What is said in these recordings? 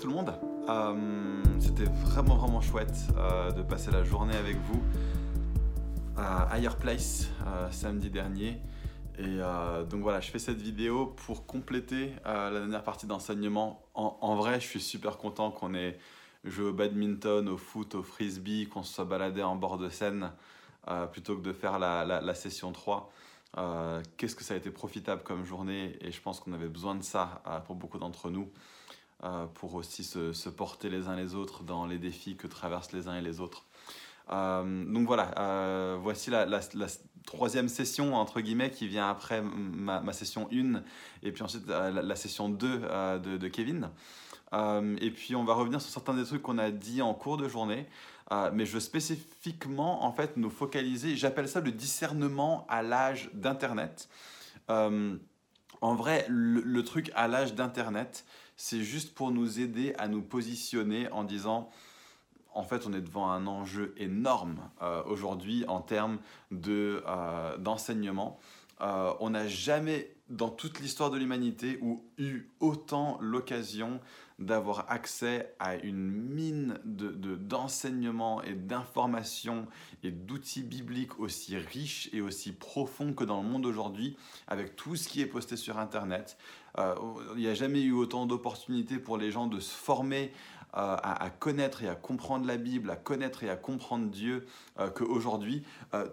Tout le monde. Euh, C'était vraiment vraiment chouette euh, de passer la journée avec vous à Higher Place euh, samedi dernier. Et euh, donc voilà, je fais cette vidéo pour compléter euh, la dernière partie d'enseignement. En, vrai, je suis super content qu'on ait joué au badminton, au foot, au frisbee, qu'on se soit baladé en bord de Seine euh, plutôt que de faire la, la- session 3. Euh, Qu'est-ce que ça a été profitable comme journée? Et je pense qu'on avait besoin de ça euh, pour beaucoup d'entre nous euh, pour aussi se, porter les uns les autres dans les défis que traversent les uns et les autres. Euh, donc voilà, euh, voici la, troisième session, entre guillemets, qui vient après ma, session 1 et puis ensuite la, session 2 euh, de, Kevin. Et puis on va revenir sur certains des trucs qu'on a dit en cours de journée, mais je veux spécifiquement en fait nous focaliser, j'appelle ça le discernement à l'âge d'Internet. En vrai, le truc à l'âge d'Internet, c'est juste pour nous aider à nous positionner en disant, en fait, on est devant un enjeu énorme euh, aujourd'hui en termes de, euh, d'enseignement. Euh, on n'a jamais, dans toute l'histoire de l'humanité, eu autant l'occasion d'avoir accès à une mine de, de- et d'informations et d'outils bibliques aussi riches et aussi profonds que dans le monde aujourd'hui, avec tout ce qui est posté sur Internet. Euh, il n'y a jamais eu autant d'opportunités pour les gens de se former euh, à, connaître et à comprendre la Bible, à connaître et à comprendre Dieu euh, qu'aujourd'hui.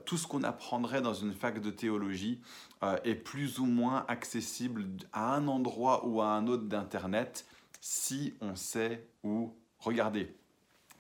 Tout ce qu'on apprendrait dans une fac de théologie est plus ou moins accessible à un endroit ou à un autre d'Internet si on sait où regarder.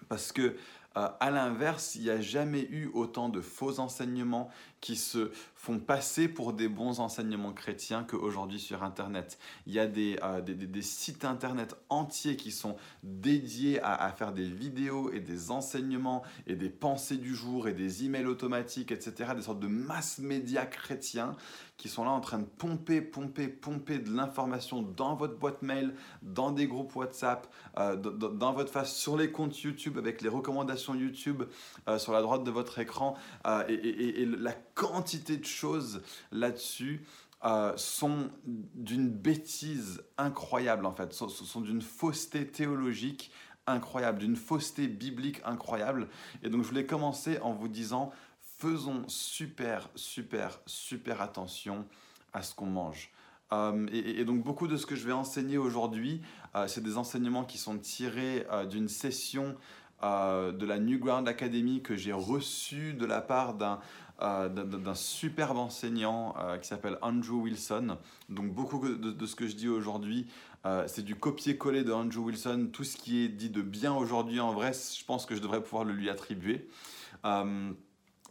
Parce que euh, à l'inverse, il n'y a jamais eu autant de faux enseignements qui se font passer pour des bons enseignements chrétiens qu'aujourd'hui sur Internet. Il y a des, euh, sites Internet entiers qui sont dédiés à, faire des vidéos et des enseignements et des pensées du jour et des emails automatiques, etc. Des sortes de mass médias chrétiens qui sont là en train de pomper, pomper, pomper de l'information dans votre boîte mail, dans des groupes WhatsApp, euh, dans votre face, sur les comptes YouTube, avec les recommandations YouTube euh, sur la droite de votre écran. et la quantité de choses là-dessus euh, sont d'une bêtise incroyable, en fait, sont, sont d'une fausseté théologique incroyable, d'une fausseté biblique incroyable. Et donc, je voulais commencer en vous disant, faisons super, super, super attention à ce qu'on mange. Euh, et, donc beaucoup de ce que je vais enseigner aujourd'hui, euh, c'est des enseignements qui sont tirés d'une session de la Newground Academy que j'ai reçue de la part d'un euh, d'un- superbe enseignant euh, qui s'appelle Andrew Wilson. Donc beaucoup de, de ce que je dis aujourd'hui, euh, c'est du copier-coller de Andrew Wilson. Tout ce qui est dit de bien aujourd'hui, en vrai, je pense que je devrais pouvoir le lui attribuer.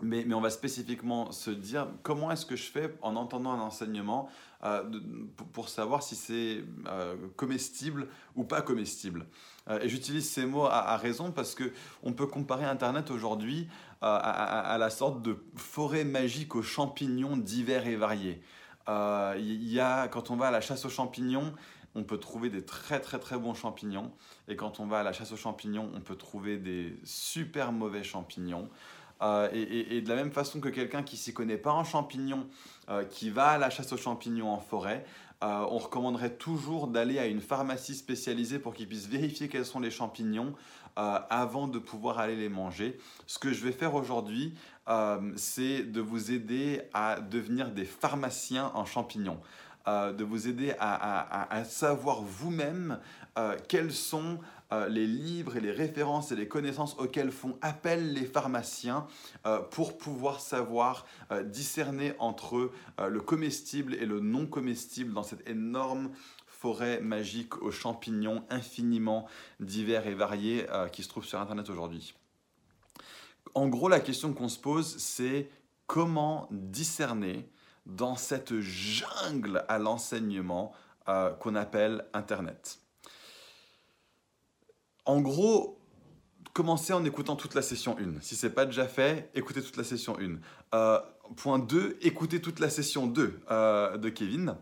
Mais, on va spécifiquement se dire comment est-ce que je fais en entendant un enseignement euh, pour, savoir si c'est euh, comestible ou pas comestible? Euh, et j'utilise ces mots à, raison parce que on peut comparer Internet aujourd'hui à, à- la sorte de forêt magique aux champignons divers et variés. Il y a, quand on va à la chasse aux champignons, on peut trouver des très très très bons champignons. Et quand on va à la chasse aux champignons, on peut trouver des super mauvais champignons. Euh, et, de la même façon que quelqu'un qui s'y connaît pas en champignons, euh, qui va à la chasse aux champignons en forêt, euh, on recommanderait toujours d'aller à une pharmacie spécialisée pour qu'il puisse vérifier quels sont les champignons avant de pouvoir aller les manger. Ce que je vais faire aujourd'hui, c'est de vous aider à devenir des pharmaciens en champignons. De vous aider à, savoir vous-même quels sont euh, les livres et les références et les connaissances auxquelles font appel les pharmaciens euh, pour pouvoir savoir euh, discerner entre le comestible et le non comestible dans cette énorme forêt magique aux champignons infiniment divers et variés qui se trouve sur Internet aujourd'hui. En gros, la question qu'on se pose, c'est comment discerner dans cette jungle à l'enseignement qu'on appelle Internet? En gros, commencez en écoutant toute la session 1. Si ce n'est pas déjà fait, écoutez toute la session 1. Euh, point 2, écoutez toute la session 2 euh, de Kevin.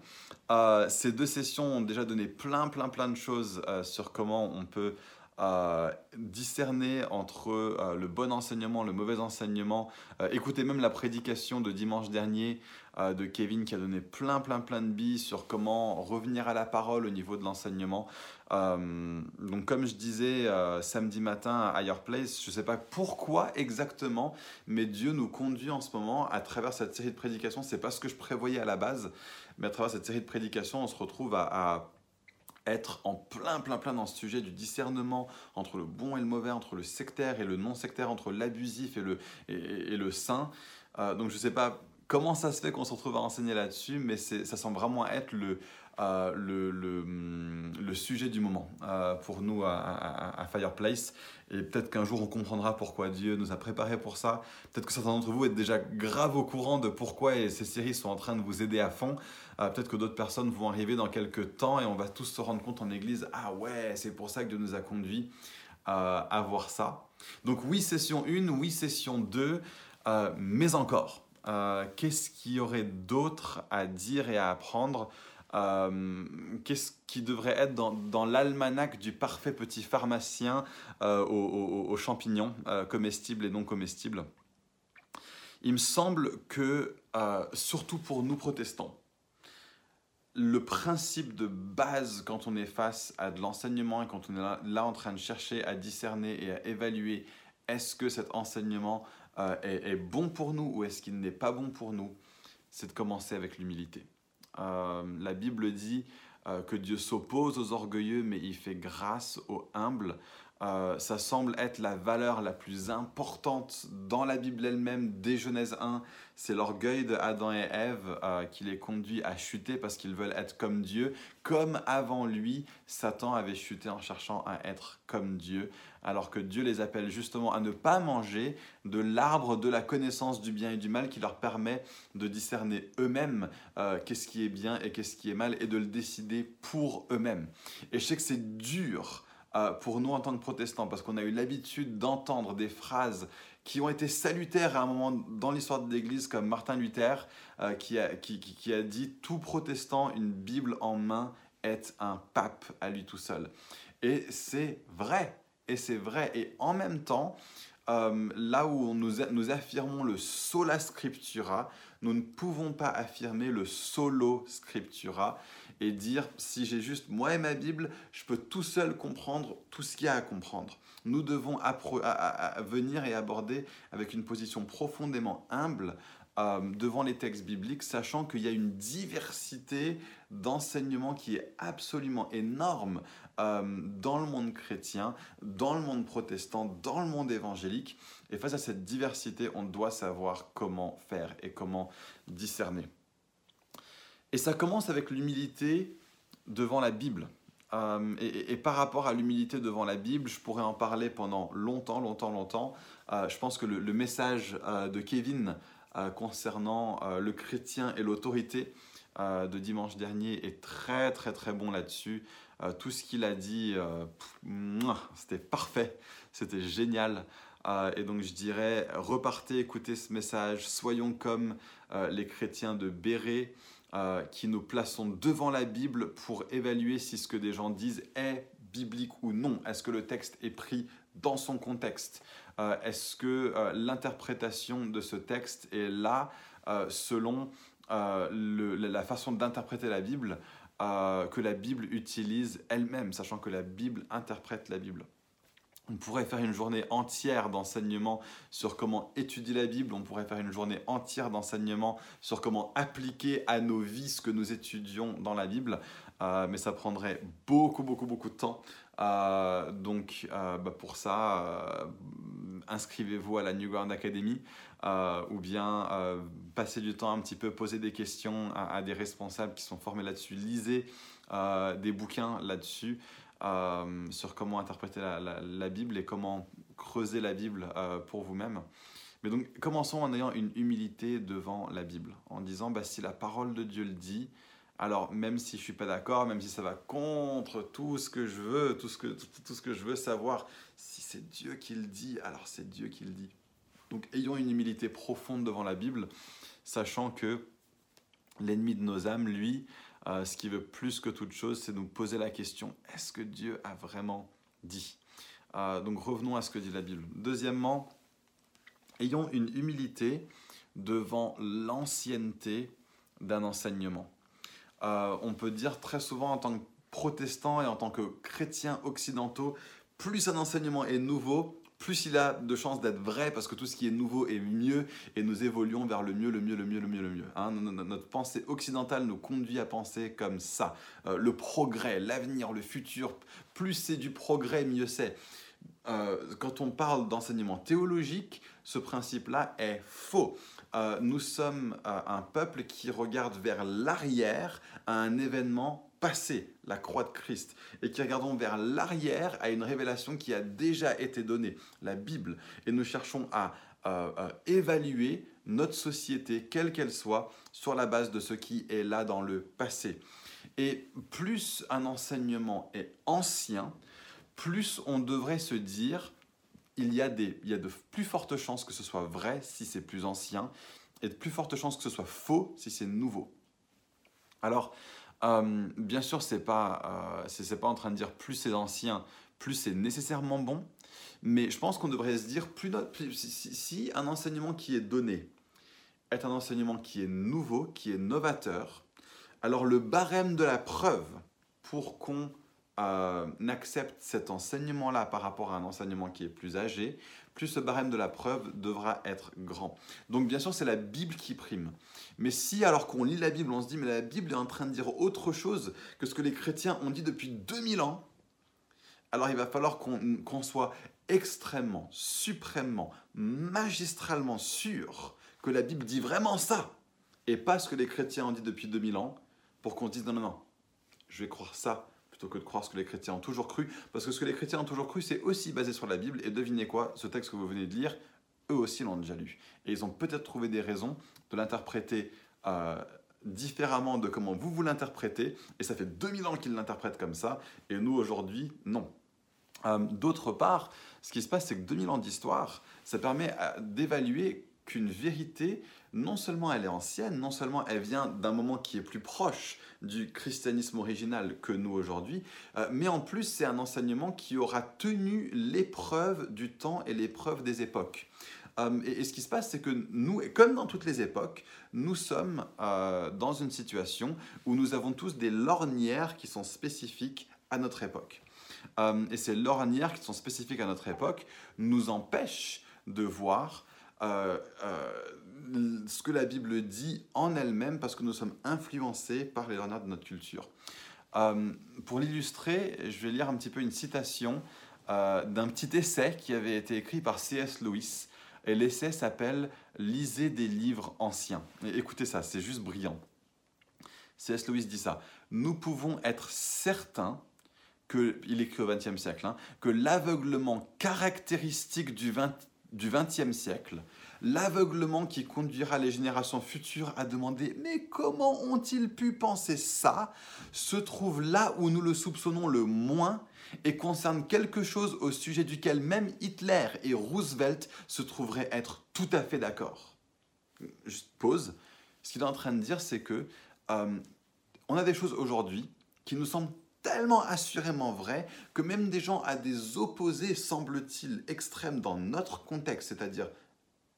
Euh, ces deux sessions ont déjà donné plein, plein, plein de choses sur comment on peut euh, discerner entre euh, le bon enseignement, le mauvais enseignement. Euh, écoutez même la prédication de dimanche dernier de Kevin qui a donné plein, plein, plein de billes sur comment revenir à la parole au niveau de l'enseignement. donc comme je disais samedi matin à Higher Place, je ne sais pas pourquoi exactement, mais Dieu nous conduit en ce moment à travers cette série de prédications. C'est pas ce que je prévoyais à la base, mais à travers cette série de prédications, on se retrouve à être en plein, plein, plein dans ce sujet du discernement entre le bon et le mauvais, entre le sectaire et le non sectaire, entre l'abusif et le, et, le saint. Euh, donc je ne sais pas comment ça se fait qu'on se retrouve à enseigner là-dessus, mais ça semble vraiment être le, euh, le, hum, le, sujet du moment euh, pour nous à, à, Fireplace. Et peut-être qu'un jour on comprendra pourquoi Dieu nous a préparés pour ça. Peut-être que certains d'entre vous êtes déjà grave au courant de pourquoi ces séries sont en train de vous aider à fond. Euh, peut-être que d'autres personnes vont arriver dans quelques temps et on va tous se rendre compte en église, ah ouais, c'est pour ça que Dieu nous a conduits à voir ça. Donc oui, session 1, oui, session 2, mais encore. Qu'est-ce qu'il y aurait d'autre à dire et à apprendre euh, qu'est-ce qui devrait être dans, l'almanach du parfait petit pharmacien euh, aux, champignons euh, comestibles et non comestibles Il me semble que, surtout pour nous protestants, le principe de base quand on est face à de l'enseignement et quand on est là, en train de chercher à discerner et à évaluer est-ce que cet enseignement est, est, bon pour nous ou est-ce qu'il n'est pas bon pour nous, c'est de commencer avec l'humilité. Euh, la Bible dit euh, que Dieu s'oppose aux orgueilleux, mais il fait grâce aux humbles. Euh, ça semble être la valeur la plus importante dans la Bible elle-même, dès Genèse 1. C'est l'orgueil de Adam et Ève qui les conduit à chuter parce qu'ils veulent être comme Dieu. Comme avant lui, Satan avait chuté en cherchant à être comme Dieu alors que Dieu les appelle justement à ne pas manger de l'arbre de la connaissance du bien et du mal qui leur permet de discerner eux-mêmes euh, qu'est-ce qui est bien et qu'est-ce qui est mal et de le décider pour eux-mêmes. Et je sais que c'est dur euh, pour nous en tant que protestants parce qu'on a eu l'habitude d'entendre des phrases qui ont été salutaires à un moment dans l'histoire de l'Église, comme Martin Luther, euh, qui, a, dit Tout protestant, une Bible en main, est un pape à lui tout seul. Et c'est vrai et c'est vrai. Et en même temps, euh, là où nous, nous affirmons le sola scriptura, nous ne pouvons pas affirmer le solo scriptura et dire si j'ai juste moi et ma Bible, je peux tout seul comprendre tout ce qu'il y a à comprendre. Nous devons venir et aborder avec une position profondément humble euh, devant les textes bibliques, sachant qu'il y a une diversité d'enseignements qui est absolument énorme euh, dans le monde chrétien, dans le monde protestant, dans le monde évangélique. Et face à cette diversité, on doit savoir comment faire et comment discerner. Et ça commence avec l'humilité devant la Bible. Euh, et, par rapport à l'humilité devant la Bible, je pourrais en parler pendant longtemps, longtemps, longtemps. Euh, je pense que le, message de Kevin concernant le chrétien et l'autorité de dimanche dernier est très, très, très bon là-dessus. Euh, tout ce qu'il a dit, euh, c'était parfait, c'était génial. Euh, et donc je dirais, repartez, écoutez ce message, soyons comme les chrétiens de Béret, qui nous plaçons devant la Bible pour évaluer si ce que des gens disent est biblique ou non. Est-ce que le texte est pris dans son contexte? Est-ce que l'interprétation de ce texte est là selon la façon d'interpréter la Bible euh, que la Bible utilise elle-même, sachant que la Bible interprète la Bible? On pourrait faire une journée entière d'enseignement sur comment étudier la Bible, on pourrait faire une journée entière d'enseignement sur comment appliquer à nos vies ce que nous étudions dans la Bible, euh, mais ça prendrait beaucoup, beaucoup, beaucoup de temps. Euh, donc bah, pour ça, inscrivez-vous à la New Ground Academy. Euh, ou bien euh, passer du temps un petit peu, poser des questions à, des responsables qui sont formés là-dessus, lisez euh, des bouquins là-dessus sur comment interpréter la, Bible et comment creuser la Bible pour vous-même. Mais donc commençons en ayant une humilité devant la Bible, en disant bah, si la parole de Dieu le dit, alors même si je suis pas d'accord, même si ça va contre tout ce que je veux, tout ce que, tout ce que je veux savoir, si c'est Dieu qui le dit, alors c'est Dieu qui le dit. Donc ayons une humilité profonde devant la Bible, sachant que l'ennemi de nos âmes, lui, euh, ce qu'il veut plus que toute chose, c'est nous poser la question, est-ce que Dieu a vraiment dit? Euh, donc revenons à ce que dit la Bible. Deuxièmement, ayons une humilité devant l'ancienneté d'un enseignement. Euh, on peut dire très souvent en tant que protestant et en tant que chrétien occidentaux, plus un enseignement est nouveau, plus il a de chances d'être vrai parce que tout ce qui est nouveau est mieux et nous évoluons vers le mieux, le mieux, le mieux, le mieux, le mieux. Hein. notre pensée occidentale nous conduit à penser comme ça. Euh, le progrès, l'avenir, le futur, plus c'est du progrès, mieux c'est. Euh, quand on parle d'enseignement théologique, ce principe-là est faux. Euh, nous sommes un peuple qui regarde vers l'arrière à un événement passé, la croix de Christ, et qui regardons vers l'arrière à une révélation qui a déjà été donnée, la Bible, et nous cherchons à évaluer notre société, quelle qu'elle soit, sur la base de ce qui est là dans le passé. Et plus un enseignement est ancien, plus on devrait se dire, il y a, des, il y a de plus fortes chances que ce soit vrai si c'est plus ancien, et de plus fortes chances que ce soit faux si c'est nouveau. Alors, euh, bien sûr, c'est pas, euh, pas en train de dire plus c'est ancien, plus c'est nécessairement bon, mais je pense qu'on devrait se dire plus, si, si, un enseignement qui est donné est un enseignement qui est nouveau, qui est novateur, alors le barème de la preuve pour qu'on euh, accepte cet enseignement-là par rapport à un enseignement qui est plus âgé, plus ce barème de la preuve devra être grand. Donc bien sûr, c'est la Bible qui prime. Mais si alors qu'on lit la Bible, on se dit, mais la Bible est en train de dire autre chose que ce que les chrétiens ont dit depuis 2000 ans, alors il va falloir qu'on soit extrêmement, suprêmement, magistralement sûr que la Bible dit vraiment ça, et pas ce que les chrétiens ont dit depuis 2000 ans, pour qu'on se dise, non, non, non, je vais croire ça que de croire ce que les chrétiens ont toujours cru. Parce que ce que les chrétiens ont toujours cru, c'est aussi basé sur la Bible. Et devinez quoi, ce texte que vous venez de lire, eux aussi l'ont déjà lu. Et ils ont peut-être trouvé des raisons de l'interpréter euh, différemment de comment vous vous l'interprétez. Et ça fait 2000 ans qu'ils l'interprètent comme ça. Et nous, aujourd'hui, non. Euh, d'autre part, ce qui se passe, c'est que 2000 ans d'histoire, ça permet euh, d'évaluer qu'une vérité non seulement elle est ancienne, non seulement elle vient d'un moment qui est plus proche du christianisme original que nous aujourd'hui, euh, mais en plus c'est un enseignement qui aura tenu l'épreuve du temps et l'épreuve des époques. Euh, et, ce qui se passe, c'est que nous, comme dans toutes les époques, nous sommes euh, dans une situation où nous avons tous des lornières qui sont spécifiques à notre époque. et ces lornières qui sont spécifiques à notre époque nous empêchent de voir ce que la Bible dit en elle-même parce que nous sommes influencés par les dernières de notre culture. Euh, pour l'illustrer, je vais lire un petit peu une citation euh, d'un petit essai qui avait été écrit par C.S. Lewis. Et l'essai s'appelle Lisez des livres anciens. Écoutez ça, c'est juste brillant. C.S. Lewis dit ça. Nous pouvons être certains que, il écrit au XXe siècle, hein, que l'aveuglement caractéristique du XXe siècle l'aveuglement qui conduira les générations futures à demander Mais comment ont-ils pu penser ça? Se trouve là où nous le soupçonnons le moins et concerne quelque chose au sujet duquel même Hitler et Roosevelt se trouveraient être tout à fait d'accord. Juste pause. Ce qu'il est en train de dire, c'est que euh, on a des choses aujourd'hui qui nous semblent tellement assurément vraies que même des gens à des opposés, semble-t-il, extrêmes dans notre contexte, c'est-à-dire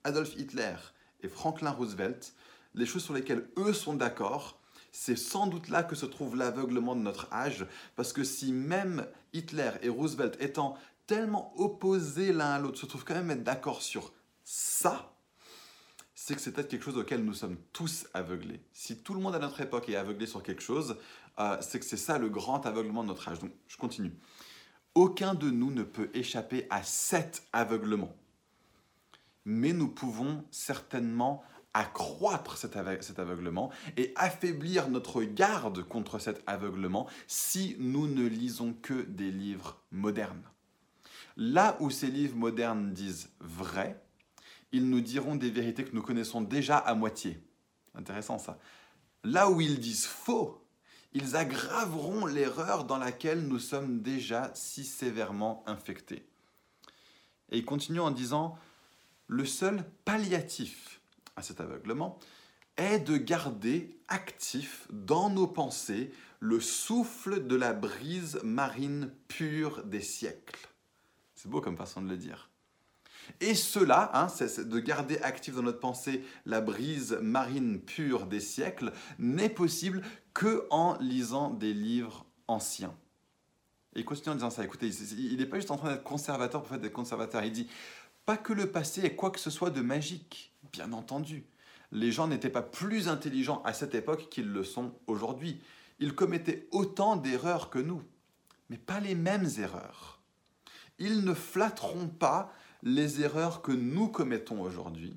Adolf Hitler et Franklin Roosevelt, les choses sur lesquelles eux sont d'accord, c'est sans doute là que se trouve l'aveuglement de notre âge, parce que si même Hitler et Roosevelt étant tellement opposés l'un à l'autre se trouvent quand même d'accord sur ça, c'est que c'est peut-être quelque chose auquel nous sommes tous aveuglés. Si tout le monde à notre époque est aveuglé sur quelque chose, euh, c'est que c'est ça le grand aveuglement de notre âge. Donc je continue. Aucun de nous ne peut échapper à cet aveuglement mais nous pouvons certainement accroître cet, aveuglement et affaiblir notre garde contre cet aveuglement si nous ne lisons que des livres modernes. Là où ces livres modernes disent vrai, ils nous diront des vérités que nous connaissons déjà à moitié. Intéressant ça. Là où ils disent faux, ils aggraveront l'erreur dans laquelle nous sommes déjà si sévèrement infectés. Et ils continuent en disant, le seul palliatif à cet aveuglement est de garder actif dans nos pensées le souffle de la brise marine pure des siècles. C'est beau comme façon de le dire. Et cela, hein, c'est de garder active dans notre pensée la brise marine pure des siècles, n'est possible que en lisant des livres anciens. Et il continue en disant ça. Écoutez, il n'est pas juste en train d'être conservateur pour faire d'être conservateur. Il dit pas que le passé ait quoi que ce soit de magique, bien entendu. Les gens n'étaient pas plus intelligents à cette époque qu'ils le sont aujourd'hui. Ils commettaient autant d'erreurs que nous, mais pas les mêmes erreurs. Ils ne flatteront pas les erreurs que nous commettons aujourd'hui,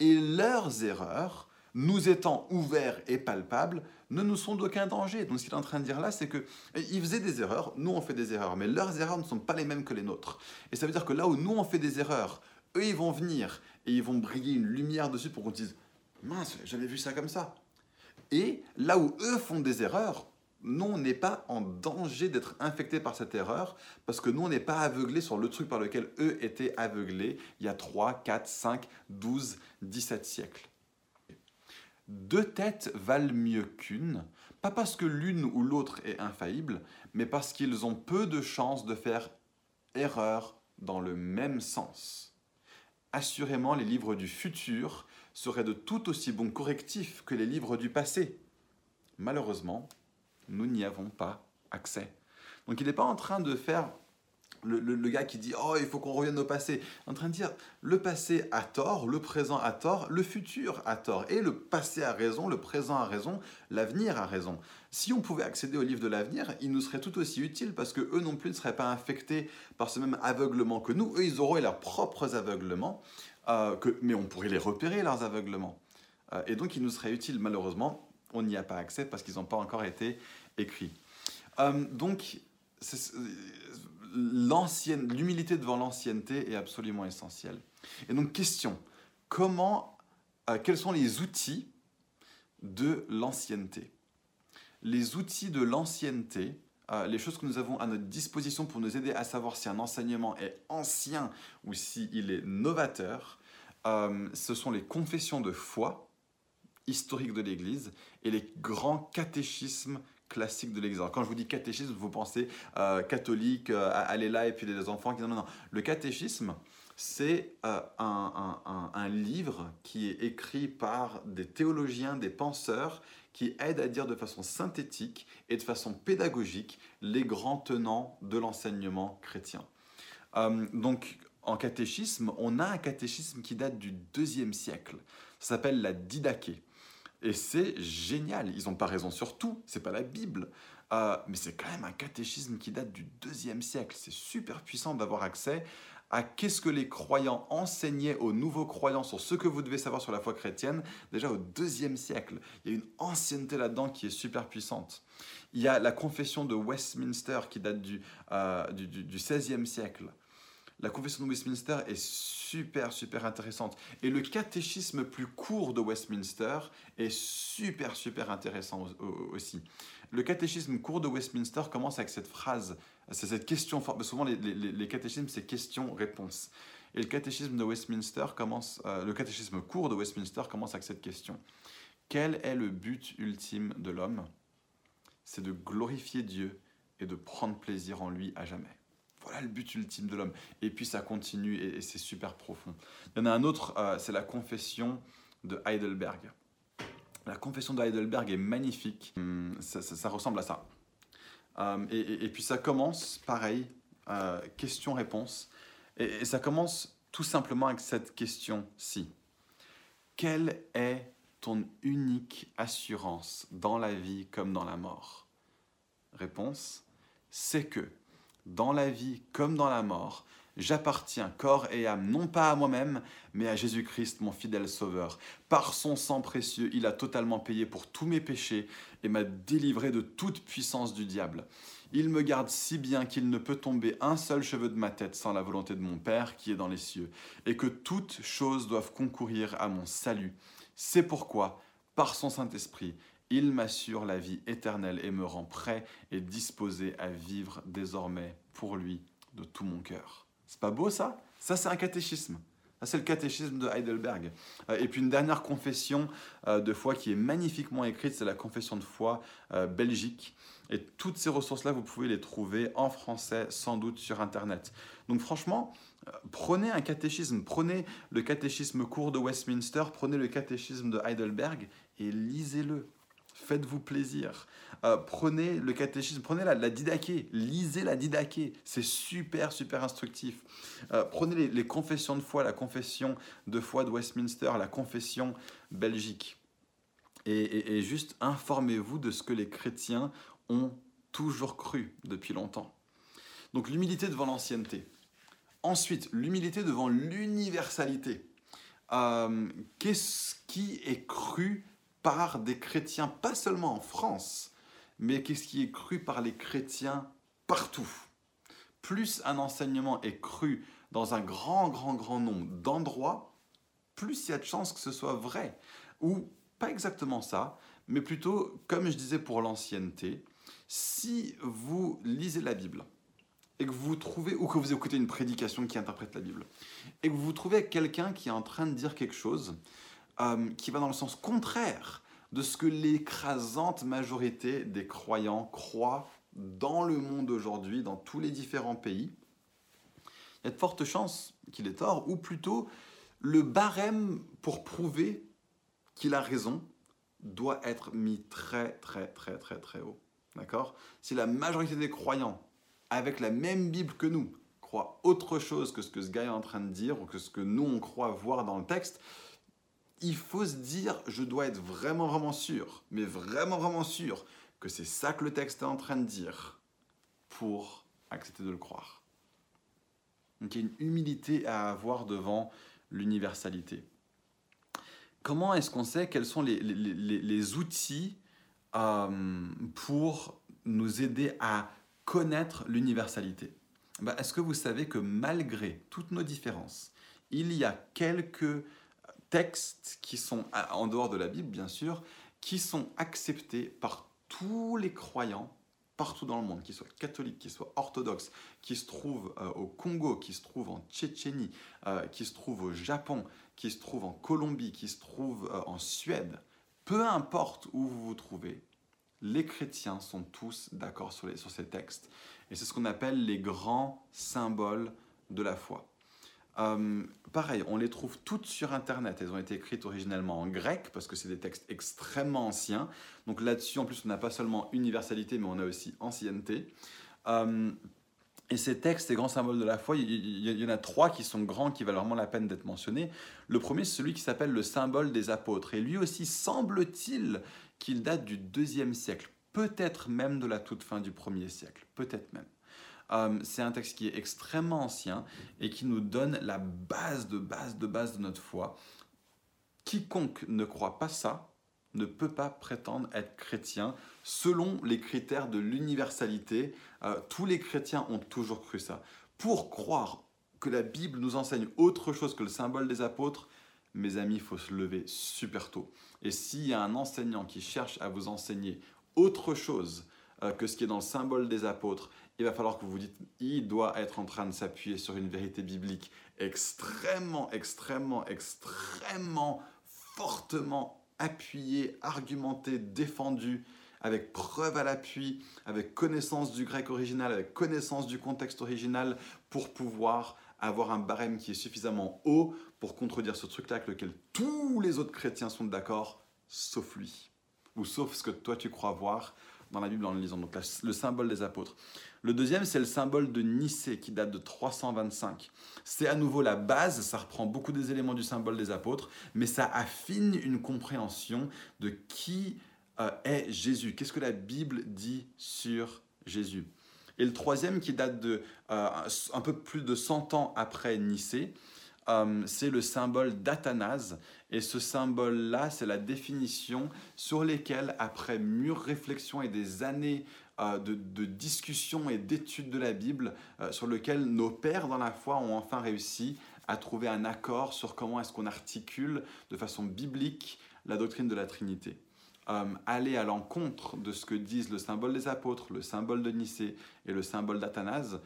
et leurs erreurs, nous étant ouverts et palpables, ne nous sont d'aucun danger. Donc ce qu'il est en train de dire là, c'est qu'ils faisaient des erreurs, nous on fait des erreurs, mais leurs erreurs ne sont pas les mêmes que les nôtres. Et ça veut dire que là où nous on fait des erreurs, eux ils vont venir et ils vont briller une lumière dessus pour qu'on dise mince, j'avais vu ça comme ça. Et là où eux font des erreurs, nous, on n'est pas en danger d'être infecté par cette erreur parce que nous, on n'est pas aveuglé sur le truc par lequel eux étaient aveuglés il y a 3, 4, 5, 12, 17 siècles. Deux têtes valent mieux qu'une, pas parce que l'une ou l'autre est infaillible, mais parce qu'ils ont peu de chances de faire erreur dans le même sens. Assurément, les livres du futur seraient de tout aussi bons correctifs que les livres du passé. Malheureusement, nous n'y avons pas accès. Donc il n'est pas en train de faire le, gars qui dit Oh, il faut qu'on revienne au passé. En train de dire le passé a tort, le présent a tort, le futur a tort. Et le passé a raison, le présent a raison, l'avenir a raison. Si on pouvait accéder au livre de l'avenir, il nous serait tout aussi utile parce que eux non plus ne seraient pas infectés par ce même aveuglement que nous. Eux, ils auraient leurs propres aveuglements, euh, mais on pourrait les repérer, leurs aveuglements. Euh, et donc, il nous serait utile, malheureusement, on n'y a pas accès parce qu'ils n'ont pas encore été écrits. Euh, donc, l'humilité devant l'ancienneté est absolument essentielle. Et donc, question, comment, euh, quels sont les outils de l'ancienneté? Les outils de l'ancienneté, euh, les choses que nous avons à notre disposition pour nous aider à savoir si un enseignement est ancien ou s'il est novateur, ce sont les confessions de foi, historique de l'Église et les grands catéchismes classiques de l'Église. Quand je vous dis catéchisme, vous pensez euh, catholique, euh, aller là et puis les enfants qui... Non, non, non. Le catéchisme, c'est euh, un, livre qui est écrit par des théologiens, des penseurs, qui aident à dire de façon synthétique et de façon pédagogique les grands tenants de l'enseignement chrétien. donc en catéchisme, on a un catéchisme qui date du deuxième siècle. Ça s'appelle la Didaché. Et c'est génial. Ils n'ont pas raison sur tout. C'est pas la Bible. Euh, mais c'est quand même un catéchisme qui date du deuxième siècle. C'est super puissant d'avoir accès à qu'est-ce que les croyants enseignaient aux nouveaux croyants sur ce que vous devez savoir sur la foi chrétienne déjà au deuxième siècle. Il y a une ancienneté là-dedans qui est super puissante. Il y a la confession de Westminster qui date du, euh, du, du 16e siècle. La confession de Westminster est super, super intéressante. Et le catéchisme plus court de Westminster est super, super intéressant aussi. Le catéchisme court de Westminster commence avec cette phrase, c'est cette question. Souvent, les, les, catéchismes, c'est question-réponse. Et le catéchisme de Westminster commence, euh, le catéchisme court de Westminster commence avec cette question. Quel est le but ultime de l'homme? C'est de glorifier Dieu et de prendre plaisir en lui à jamais. Voilà le but ultime de l'homme. Et puis ça continue et, c'est super profond. Il y en a un autre, euh, c'est la confession de Heidelberg. La confession de Heidelberg est magnifique. Hum, ça, ressemble à ça. Hum, et, puis ça commence pareil, euh, question-réponse. Et, ça commence tout simplement avec cette question-ci. Quelle est ton unique assurance dans la vie comme dans la mort? Réponse, c'est que dans la vie comme dans la mort, j'appartiens corps et âme non pas à moi-même, mais à Jésus-Christ, mon fidèle Sauveur. Par son sang précieux, il a totalement payé pour tous mes péchés et m'a délivré de toute puissance du diable. Il me garde si bien qu'il ne peut tomber un seul cheveu de ma tête sans la volonté de mon Père qui est dans les cieux, et que toutes choses doivent concourir à mon salut. C'est pourquoi, par son Saint-Esprit, il m'assure la vie éternelle et me rend prêt et disposé à vivre désormais pour lui de tout mon cœur. C'est pas beau ça? Ça c'est un catéchisme. C'est le catéchisme de Heidelberg. Euh, et puis une dernière confession euh, de foi qui est magnifiquement écrite, c'est la confession de foi euh, belgique. Et toutes ces ressources-là, vous pouvez les trouver en français, sans doute sur Internet. Donc franchement, prenez un catéchisme, prenez le catéchisme court de Westminster, prenez le catéchisme de Heidelberg et lisez-le. Faites-vous plaisir. Euh, prenez le catéchisme, prenez la, la lisez la didaquée, c'est super, super instructif. Euh, prenez les, confessions de foi, la confession de foi de Westminster, la confession belgique. Et, et juste informez-vous de ce que les chrétiens ont toujours cru depuis longtemps. Donc l'humilité devant l'ancienneté. Ensuite, l'humilité devant l'universalité. Euh, qu'est-ce qui est cru par des chrétiens, pas seulement en France, mais qu'est-ce qui est cru par les chrétiens partout. Plus un enseignement est cru dans un grand, grand, grand nombre d'endroits, plus il y a de chances que ce soit vrai. Ou pas exactement ça, mais plutôt, comme je disais pour l'ancienneté, si vous lisez la Bible et que vous trouvez, ou que vous écoutez une prédication qui interprète la Bible, et que vous trouvez quelqu'un qui est en train de dire quelque chose euh, qui va dans le sens contraire de ce que l'écrasante majorité des croyants croient dans le monde aujourd'hui, dans tous les différents pays, il y a de fortes chances qu'il ait tort, ou plutôt le barème pour prouver qu'il a raison doit être mis très très très très très haut. D'accord? Si la majorité des croyants, avec la même Bible que nous, croient autre chose que ce que ce gars est en train de dire, ou que ce que nous on croit voir dans le texte, il faut se dire, je dois être vraiment, vraiment sûr, mais vraiment, vraiment sûr que c'est ça que le texte est en train de dire pour accepter de le croire. Donc il y a une humilité à avoir devant l'universalité. Comment est-ce qu'on sait quels sont les, outils euh, pour nous aider à connaître l'universalité? Bah, Est-ce que vous savez que malgré toutes nos différences, il y a quelques textes qui sont, en dehors de la Bible bien sûr, qui sont acceptés par tous les croyants partout dans le monde, qu'ils soient catholiques, qu'ils soient orthodoxes, qui se trouvent euh, au Congo, qui se trouvent en Tchétchénie, euh, qui se trouvent au Japon, qui se trouvent en Colombie, qui se trouvent euh, en Suède, peu importe où vous vous trouvez, les chrétiens sont tous d'accord sur, sur ces textes. Et c'est ce qu'on appelle les grands symboles de la foi. Euh, pareil, on les trouve toutes sur Internet. Elles ont été écrites originellement en grec parce que c'est des textes extrêmement anciens. Donc là-dessus, en plus, on n'a pas seulement universalité, mais on a aussi ancienneté. Euh, et ces textes, ces grands symboles de la foi, il y, en a trois qui sont grands, qui valent vraiment la peine d'être mentionnés. Le premier, c'est celui qui s'appelle le symbole des apôtres. Et lui aussi, semble-t-il qu'il date du deuxième siècle, peut-être même de la toute fin du premier siècle, peut-être même. Euh, c'est un texte qui est extrêmement ancien et qui nous donne la base de base de base de notre foi. Quiconque ne croit pas ça ne peut pas prétendre être chrétien selon les critères de l'universalité. Euh, tous les chrétiens ont toujours cru ça. Pour croire que la Bible nous enseigne autre chose que le symbole des apôtres, mes amis, il faut se lever super tôt. Et s'il y a un enseignant qui cherche à vous enseigner autre chose euh, que ce qui est dans le symbole des apôtres, il va falloir que vous vous dites, il doit être en train de s'appuyer sur une vérité biblique extrêmement, extrêmement, extrêmement fortement appuyée, argumentée, défendue, avec preuve à l'appui, avec connaissance du grec original, avec connaissance du contexte original, pour pouvoir avoir un barème qui est suffisamment haut pour contredire ce truc-là avec lequel tous les autres chrétiens sont d'accord, sauf lui, ou sauf ce que toi tu crois voir dans la Bible en le lisant. Donc le symbole des apôtres. Le deuxième, c'est le symbole de Nicée qui date de 325. C'est à nouveau la base, ça reprend beaucoup des éléments du symbole des apôtres, mais ça affine une compréhension de qui euh, est Jésus. Qu'est-ce que la Bible dit sur Jésus? Et le troisième, qui date de euh, un peu plus de 100 ans après Nicée, euh, c'est le symbole d'Athanase. Et ce symbole-là, c'est la définition sur lesquelles, après mûre réflexion et des années euh, de, de discussion et d'études de la Bible, euh, sur lesquelles nos pères dans la foi ont enfin réussi à trouver un accord sur comment est-ce qu'on articule de façon biblique la doctrine de la Trinité. euh, aller à l'encontre de ce que disent le symbole des apôtres, le symbole de Nicée et le symbole d'Athanase,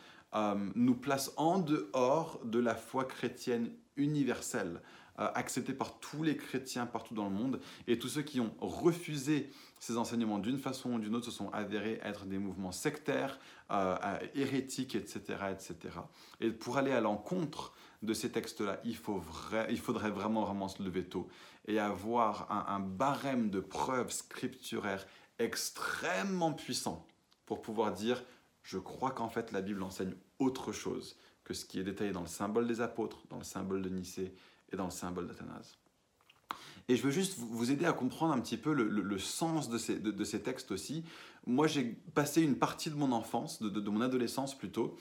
nous place en dehors de la foi chrétienne universelle, euh, acceptée par tous les chrétiens partout dans le monde. Et tous ceux qui ont refusé ces enseignements d'une façon ou d'une autre se sont avérés être des mouvements sectaires, hérétiques, etc., etc. Et pour aller à l'encontre de ces textes-là, il, il faudrait vraiment, vraiment se lever tôt et avoir un, barème de preuves scripturaires extrêmement puissant pour pouvoir dire je crois qu'en fait la Bible enseigne autre chose que ce qui est détaillé dans le symbole des apôtres, dans le symbole de Nicée et dans le symbole d'Athanase. Et je veux juste vous aider à comprendre un petit peu le, sens de ces, textes aussi. Moi, j'ai passé une partie de mon enfance, de, mon adolescence plutôt,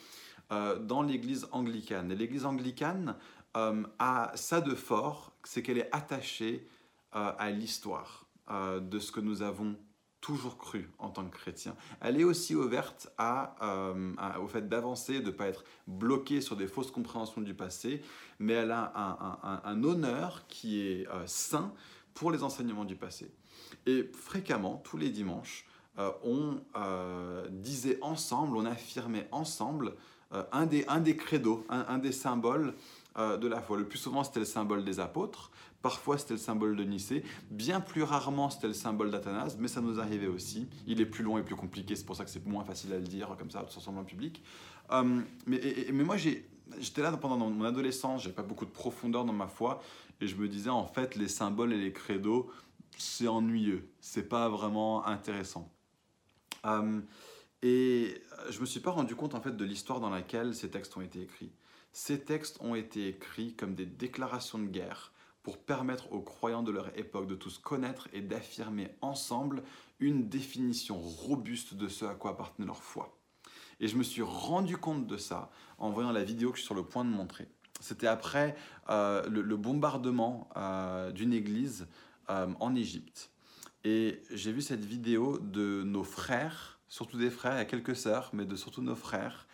euh, dans l'église anglicane. Et l'église anglicane, euh, a ça de fort, c'est qu'elle est attachée euh, à l'histoire de ce que nous avons toujours cru en tant que chrétiens. Elle est aussi ouverte au fait d'avancer, de ne pas être bloquée sur des fausses compréhensions du passé, mais elle a un, honneur qui est sain pour les enseignements du passé. Et fréquemment, tous les dimanches, on disait ensemble, on affirmait ensemble un, des, un des credos, un des symboles euh, de la foi. Le plus souvent, c'était le symbole des apôtres. Parfois, c'était le symbole de Nicée. Bien plus rarement, c'était le symbole d'Athanase, mais ça nous arrivait aussi. Il est plus long et plus compliqué, c'est pour ça que c'est moins facile à le dire comme ça, sans en public. Euh, mais, mais moi, j'étais là pendant mon adolescence, j'avais pas beaucoup de profondeur dans ma foi, et je me disais, en fait, les symboles et les credos, c'est ennuyeux, c'est pas vraiment intéressant. Euh, et je me suis pas rendu compte en fait de l'histoire dans laquelle ces textes ont été écrits. Ces textes ont été écrits comme des déclarations de guerre pour permettre aux croyants de leur époque de tous connaître et d'affirmer ensemble une définition robuste de ce à quoi appartenait leur foi. Et je me suis rendu compte de ça en voyant la vidéo que je suis sur le point de montrer. C'était après euh, le, bombardement euh, d'une église euh, en Égypte. Et j'ai vu cette vidéo de nos frères, surtout des frères, a quelques sœurs, mais de surtout nos frères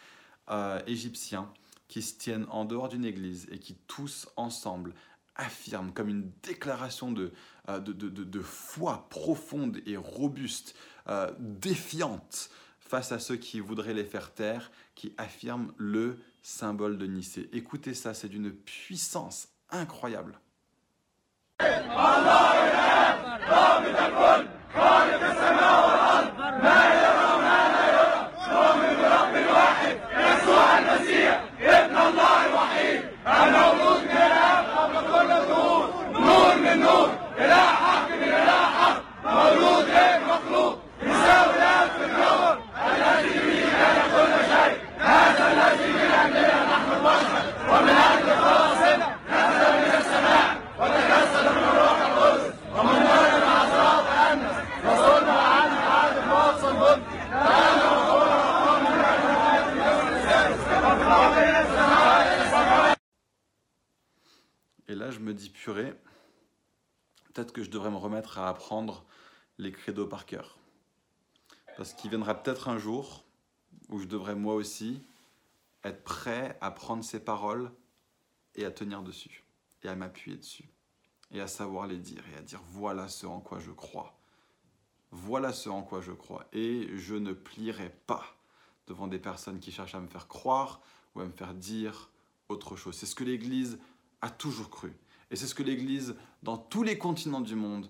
égyptiens, qui se tiennent en dehors d'une église et qui tous ensemble affirment comme une déclaration de, euh, de, foi profonde et robuste, euh, défiante face à ceux qui voudraient les faire taire, qui affirment le symbole de Nicée. Écoutez ça, c'est d'une puissance incroyable. À apprendre les credos par cœur. Parce qu'il viendra peut-être un jour où je devrais moi aussi être prêt à prendre ces paroles et à tenir dessus, et à m'appuyer dessus, et à savoir les dire, et à dire voilà ce en quoi je crois. Voilà ce en quoi je crois. Et je ne plierai pas devant des personnes qui cherchent à me faire croire ou à me faire dire autre chose. C'est ce que l'Église a toujours cru. Et c'est ce que l'Église, dans tous les continents du monde,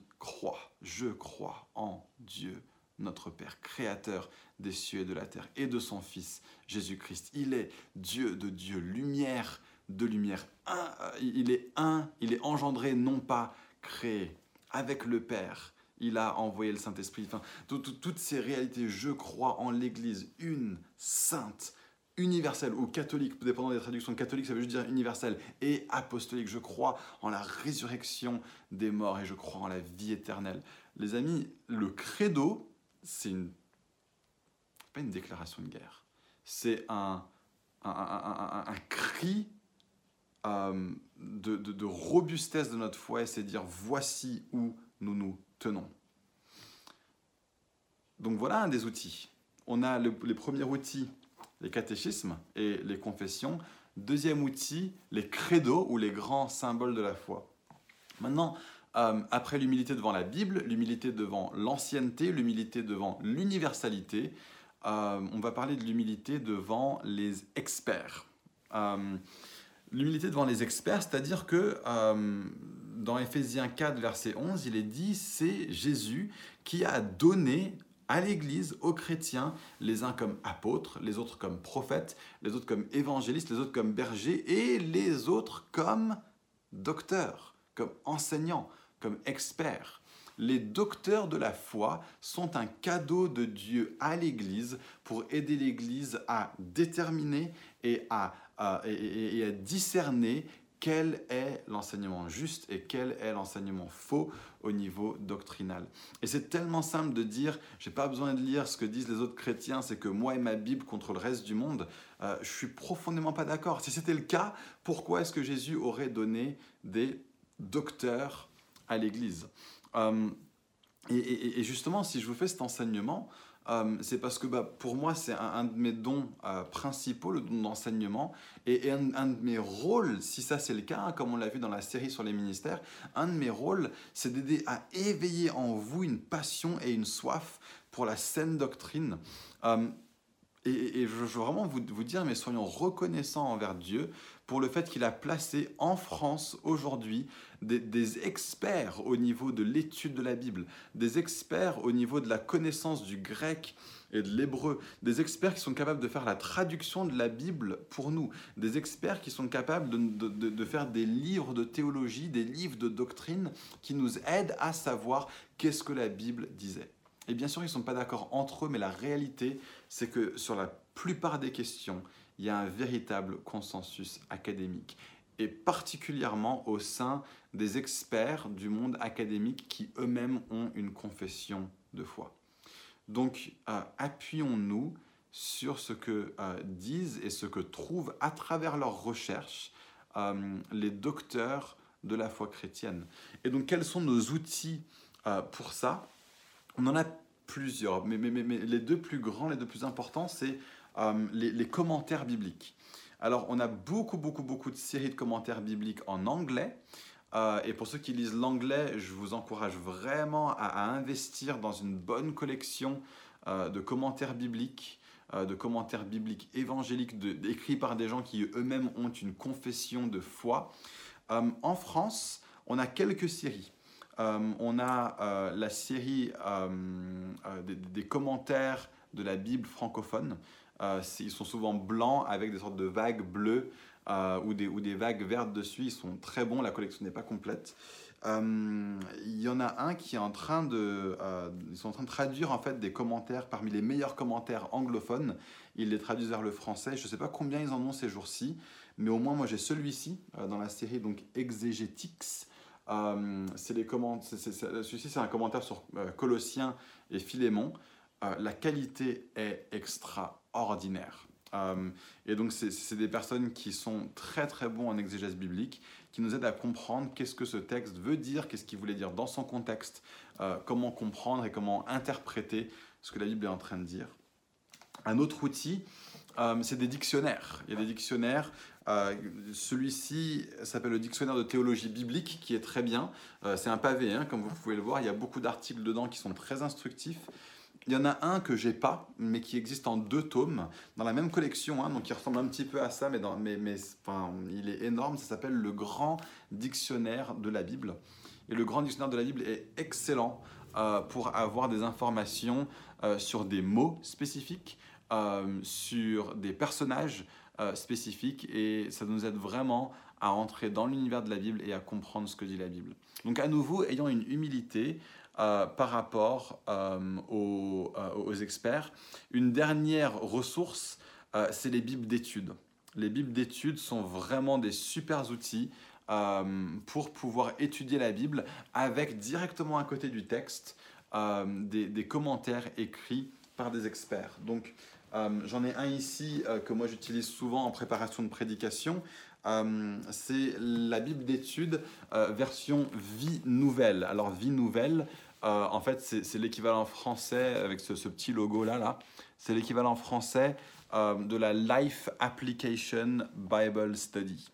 Je crois en Dieu, notre Père, créateur des cieux et de la terre, et de son Fils, Jésus-Christ. Il est Dieu de Dieu, lumière de lumière. il est un, il est engendré, non pas créé. Avec le Père, il a envoyé le Saint-Esprit. Toutes ces réalités, je crois en l'Église, une, sainte, universel ou catholique, dépendant des traductions catholiques, ça veut juste dire universel, et apostolique. Je crois en la résurrection des morts et je crois en la vie éternelle. Les amis, le credo, c'est pas une déclaration de guerre, c'est un, cri euh, de, robustesse de notre foi et c'est dire voici où nous nous tenons. Donc voilà un des outils. On a les premiers outils les catéchismes et les confessions. Deuxième outil, les credos ou les grands symboles de la foi. Maintenant, après l'humilité devant la Bible, l'humilité devant l'ancienneté, l'humilité devant l'universalité, on va parler de l'humilité devant les experts. l'humilité devant les experts, c'est-à-dire que dans Ephésiens 4, verset 11, il est dit, c'est Jésus qui a donné à l'Église, aux chrétiens, les uns comme apôtres, les autres comme prophètes, les autres comme évangélistes, les autres comme bergers et les autres comme docteurs, comme enseignants, comme experts. Les docteurs de la foi sont un cadeau de Dieu à l'Église pour aider l'Église à déterminer et à, et à discerner quel est l'enseignement juste et quel est l'enseignement faux au niveau doctrinal. Et c'est tellement simple de dire, j'ai pas besoin de lire ce que disent les autres chrétiens, c'est que moi et ma Bible contre le reste du monde. Euh, je suis profondément pas d'accord. Si c'était le cas, pourquoi est-ce que Jésus aurait donné des docteurs à l'Église? Euh, et, justement, si je vous fais cet enseignement, euh, c'est parce que bah, pour moi, c'est un, de mes dons euh, principaux, le don d'enseignement, et, un, de mes rôles, si ça c'est le cas, hein, comme on l'a vu dans la série sur les ministères, un de mes rôles, c'est d'aider à éveiller en vous une passion et une soif pour la saine doctrine. Euh, et, je veux vraiment vous, vous dire, mais soyons reconnaissants envers Dieu pour le fait qu'il a placé en France aujourd'hui des, experts au niveau de l'étude de la Bible, des experts au niveau de la connaissance du grec et de l'hébreu, des experts qui sont capables de faire la traduction de la Bible pour nous, des experts qui sont capables de, de faire des livres de théologie, des livres de doctrine qui nous aident à savoir qu'est-ce que la Bible disait. Et bien sûr, ils ne sont pas d'accord entre eux, mais la réalité, c'est que sur la plupart des questions, il y a un véritable consensus académique, et particulièrement au sein des experts du monde académique qui eux-mêmes ont une confession de foi. Donc, euh, appuyons-nous sur ce que euh, disent et ce que trouvent à travers leurs recherches euh, les docteurs de la foi chrétienne. Et donc, quels sont nos outils pour ça? On en a plusieurs, mais, les deux plus grands, les deux plus importants, c'est euh, les, commentaires bibliques. Alors, on a beaucoup, beaucoup, beaucoup de séries de commentaires bibliques en anglais. Euh, et pour ceux qui lisent l'anglais, je vous encourage vraiment à, investir dans une bonne collection euh, de commentaires bibliques, de commentaires bibliques évangéliques écrits par des gens qui eux-mêmes ont une confession de foi. en France, on a quelques séries. on a la série des, des, commentaires de la Bible francophone. Euh, ils sont souvent blancs avec des sortes de vagues bleues euh, ou, des, vagues vertes dessus. Ils sont très bons, la collection n'est pas complète. Euh, il y en a un qui est en train de, ils sont en train de traduire en fait des commentaires parmi les meilleurs commentaires anglophones. Ils les traduisent vers le français. Je ne sais pas combien ils en ont ces jours-ci, mais au moins moi j'ai celui-ci dans la série donc celui-ci c'est un commentaire sur Colossiens et Philémon. la qualité est extra ordinaire. Euh, et donc, c'est des personnes qui sont très très bons en exégèse biblique, qui nous aident à comprendre qu'est-ce que ce texte veut dire, qu'est-ce qu'il voulait dire dans son contexte, euh, comment comprendre et comment interpréter ce que la Bible est en train de dire. Un autre outil, euh, c'est des dictionnaires. Il y a des dictionnaires. Celui-ci s'appelle le dictionnaire de théologie biblique, qui est très bien. c'est un pavé, hein, comme vous pouvez le voir. Il y a beaucoup d'articles dedans qui sont très instructifs. Il y en a un que j'ai pas, mais qui existe en deux tomes, dans la même collection, hein, donc qui ressemble un petit peu à ça, mais, il est énorme. Ça s'appelle Le Grand Dictionnaire de la Bible. Et le Grand Dictionnaire de la Bible est excellent euh, pour avoir des informations euh, sur des mots spécifiques, euh, sur des personnages spécifiques, et ça nous aide vraiment à entrer dans l'univers de la Bible et à comprendre ce que dit la Bible. Donc à nouveau, ayant une humilité, euh, par rapport euh, aux, euh, aux, experts. Une dernière ressource, c'est les bibles d'études. Les bibles d'études sont vraiment des super outils pour pouvoir étudier la Bible avec directement à côté du texte des, des, commentaires écrits par des experts. Donc j'en ai un ici que moi j'utilise souvent en préparation de prédication. c'est la Bible d'études version vie nouvelle. Alors vie nouvelle, euh, en fait, c'est l'équivalent français avec ce, petit logo-là. Là. C'est l'équivalent français de la Life Application Bible Study.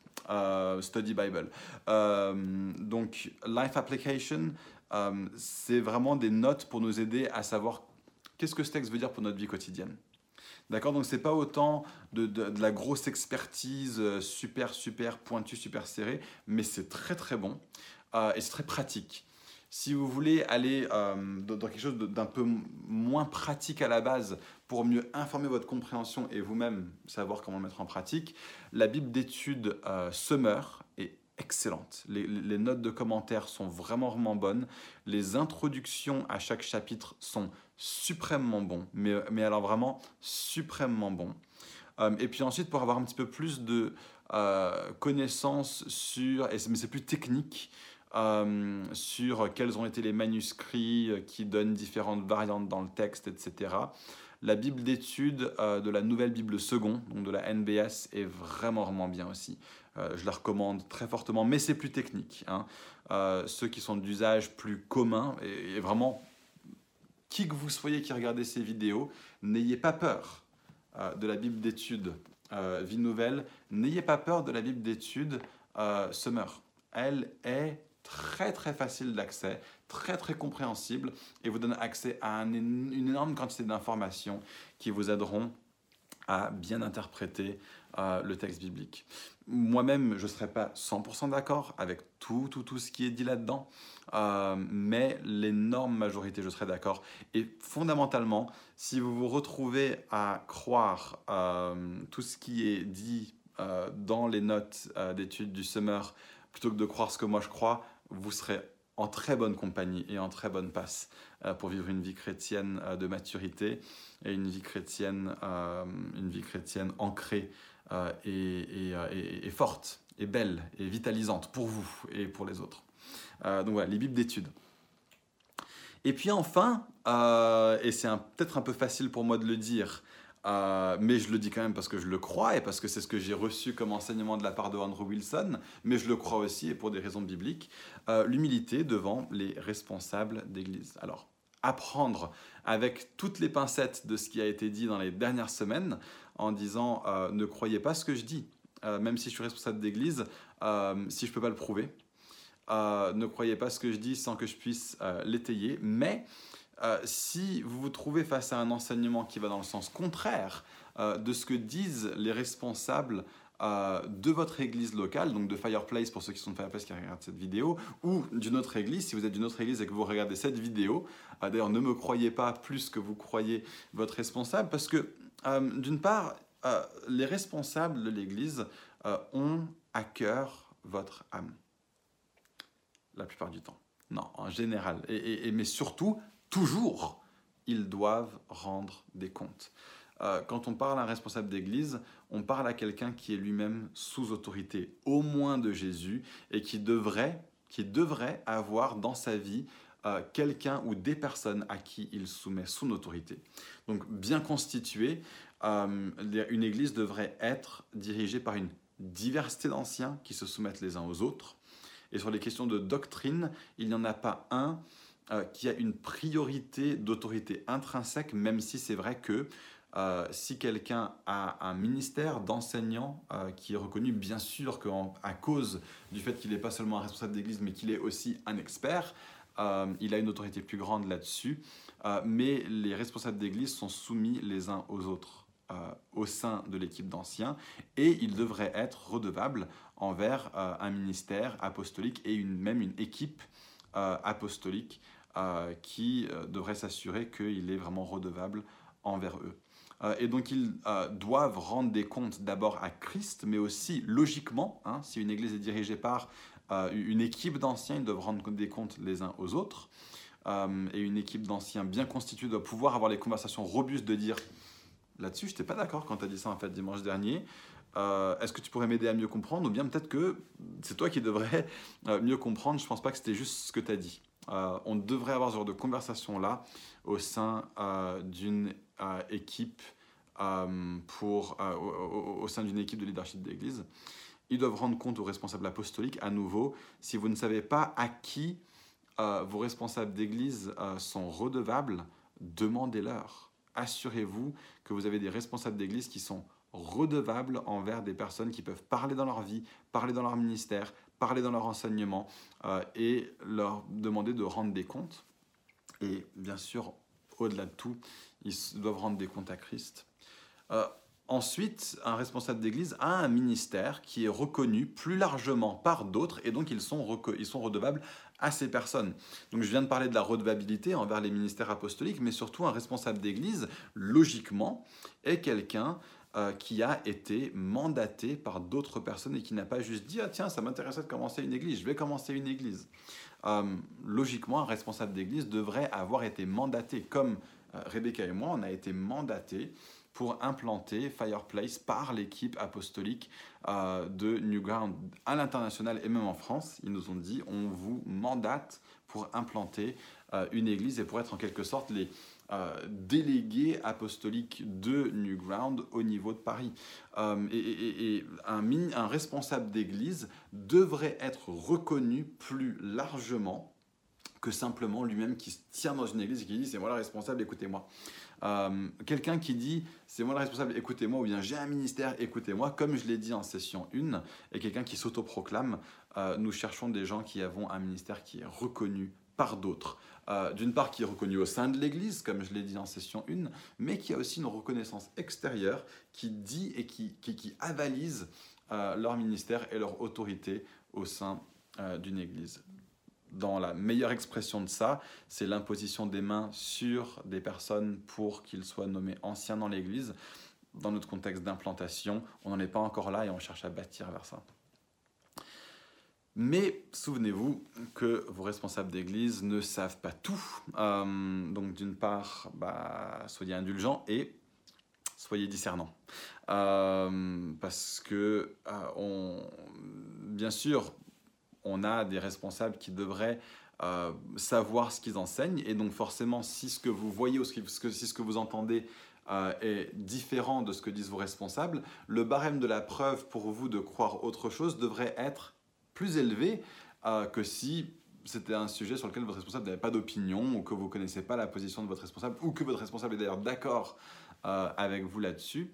study Bible. donc, Life Application, c'est vraiment des notes pour nous aider à savoir qu'est-ce que ce texte veut dire pour notre vie quotidienne. D'accord? Donc, c'est pas autant de, la grosse expertise euh, super, super pointue, super serrée, mais c'est très, très bon euh, et c'est très pratique. Si vous voulez aller euh, dans quelque chose d'un peu moins pratique à la base pour mieux informer votre compréhension et vous-même savoir comment le mettre en pratique, la Bible d'études Summer est excellente. Les, notes de commentaires sont vraiment, vraiment bonnes. Les introductions à chaque chapitre sont suprêmement bon, mais, alors vraiment suprêmement bon. Euh, et puis ensuite, pour avoir un petit peu plus de euh, connaissances sur, mais c'est plus technique, euh, sur quels ont été les manuscrits qui donnent différentes variantes dans le texte, etc. La Bible d'études de la Nouvelle Bible Second, donc de la NBS, est vraiment, vraiment bien aussi. je la recommande très fortement, mais c'est plus technique. Hein. ceux qui sont d'usage plus commun et, et vraiment qui que vous soyez qui regardez ces vidéos, n'ayez pas peur euh, de la Bible d'études euh, Vie Nouvelle, n'ayez pas peur de la Bible d'études euh, Summer. Elle est très très facile d'accès, très très compréhensible et vous donne accès à une énorme quantité d'informations qui vous aideront à bien interpréter le texte biblique. Moi-même, je ne serais pas 100% d'accord avec tout, tout, tout ce qui est dit là-dedans, euh, mais l'énorme majorité, je serais d'accord. Et fondamentalement, si vous vous retrouvez à croire euh, tout ce qui est dit euh, dans les notes d'études du Summer, plutôt que de croire ce que moi je crois, vous serez en très bonne compagnie et en très bonne passe pour vivre une vie chrétienne de maturité et une vie chrétienne, une vie chrétienne ancrée euh, euh, et, forte, et belle, et vitalisante pour vous et pour les autres. Euh, donc voilà, les Bibles d'études. Et puis enfin, et c'est peut-être un peu facile pour moi de le dire, mais je le dis quand même parce que je le crois et parce que c'est ce que j'ai reçu comme enseignement de la part de Andrew Wilson, mais je le crois aussi et pour des raisons bibliques, l'humilité devant les responsables d'Église. Alors, apprendre avec toutes les pincettes de ce qui a été dit dans les dernières semaines en disant euh, ne croyez pas ce que je dis, euh, même si je suis responsable d'église, euh, si je ne peux pas le prouver. ne croyez pas ce que je dis sans que je puisse l'étayer. Mais si vous vous trouvez face à un enseignement qui va dans le sens contraire de ce que disent les responsables de votre église locale, donc de Fireplace pour ceux qui sont de Fireplace qui regardent cette vidéo, ou d'une autre église, si vous êtes d'une autre église et que vous regardez cette vidéo, euh, d'ailleurs ne me croyez pas plus que vous croyez votre responsable, parce que euh, d'une part, euh, les responsables de l'église ont à cœur votre âme, la plupart du temps. Non, en général, et, mais surtout, toujours, ils doivent rendre des comptes. quand on parle à un responsable d'église, on parle à quelqu'un qui est lui-même sous autorité, au moins de Jésus, et qui devrait, qui devrait avoir dans sa vie euh, quelqu'un ou des personnes à qui il soumet son autorité. Donc bien constituée, euh, une église devrait être dirigée par une diversité d'anciens qui se soumettent les uns aux autres. Et sur les questions de doctrine, il n'y en a pas un euh, qui a une priorité d'autorité intrinsèque, même si c'est vrai que euh, si quelqu'un a un ministère d'enseignant euh, qui est reconnu, bien sûr qu'à cause du fait qu'il n'est pas seulement un responsable d'église, mais qu'il est aussi un expert, il a une autorité plus grande là-dessus. mais les responsables d'église sont soumis les uns aux autres au sein de l'équipe d'anciens et ils devraient être redevables envers un ministère apostolique et même une équipe apostolique qui devrait s'assurer qu'il est vraiment redevable envers eux. Euh, et donc ils euh, doivent rendre des comptes d'abord à Christ, mais aussi logiquement, hein, si une église est dirigée par euh, une équipe d'anciens, ils doivent rendre des comptes les uns aux autres. et une équipe d'anciens bien constituée doit pouvoir avoir les conversations robustes de dire là-dessus, je n'étais pas d'accord quand tu as dit ça en fait dimanche dernier. Est-ce que tu pourrais m'aider à mieux comprendre? Ou bien peut-être que c'est toi qui devrais mieux comprendre. Je ne pense pas que c'était juste ce que tu as dit. On devrait avoir ce genre de conversation-là au sein d'une équipe euh, pour, euh, au, sein d'une équipe de leadership d'église. Ils doivent rendre compte aux responsables apostoliques, à nouveau, si vous ne savez pas à qui euh, vos responsables d'église sont redevables, demandez-leur. assurez-vous que vous avez des responsables d'église qui sont redevables envers des personnes qui peuvent parler dans leur vie, parler dans leur ministère, parler dans leur enseignement euh, et leur demander de rendre des comptes. Et bien sûr, au-delà de tout, ils doivent rendre des comptes à Christ. Euh, ensuite, un responsable d'église a un ministère qui est reconnu plus largement par d'autres et donc ils sont, ils sont redevables à ces personnes. Donc je viens de parler de la redevabilité envers les ministères apostoliques, mais surtout un responsable d'église, logiquement, est quelqu'un euh, qui a été mandaté par d'autres personnes et qui n'a pas juste dit ah tiens ça m'intéressait de commencer une église, je vais commencer une église. Euh, logiquement, un responsable d'église devrait avoir été mandaté, comme euh, Rebecca et moi, on a été mandatés pour implanter Fireplace par l'équipe apostolique de Newground à l'international et même en France. Ils nous ont dit on vous mandate pour implanter une église et pour être en quelque sorte les, euh, délégué apostolique de Newground au niveau de Paris. Euh, et, un, responsable d'église devrait être reconnu plus largement que simplement lui-même qui se tient dans une église et qui dit c'est moi le responsable, écoutez-moi. Euh, quelqu'un qui dit c'est moi le responsable, écoutez-moi, ou bien j'ai un ministère, écoutez-moi, comme je l'ai dit en session 1, et quelqu'un qui s'autoproclame, nous cherchons des gens qui avons un ministère qui est reconnu par d'autres. Euh, d'une part qui est reconnu au sein de l'Église, comme je l'ai dit en session 1, mais qui a aussi une reconnaissance extérieure qui dit et qui, qui, avalise euh, leur ministère et leur autorité au sein euh, d'une Église. Dans la meilleure expression de ça, c'est l'imposition des mains sur des personnes pour qu'ils soient nommés anciens dans l'Église. Dans notre contexte d'implantation, on n'en est pas encore là et on cherche à bâtir vers ça. Mais souvenez-vous que vos responsables d'église ne savent pas tout. Euh, donc d'une part, bah, soyez indulgents et soyez discernants. Euh, parce que, euh, bien sûr, on a des responsables qui devraient savoir ce qu'ils enseignent. Et donc forcément, si ce que vous voyez ou si ce que vous entendez est différent de ce que disent vos responsables, le barème de la preuve pour vous de croire autre chose devrait être plus élevé euh, que si c'était un sujet sur lequel votre responsable n'avait pas d'opinion ou que vous ne connaissez pas la position de votre responsable ou que votre responsable est d'ailleurs d'accord euh, avec vous là-dessus.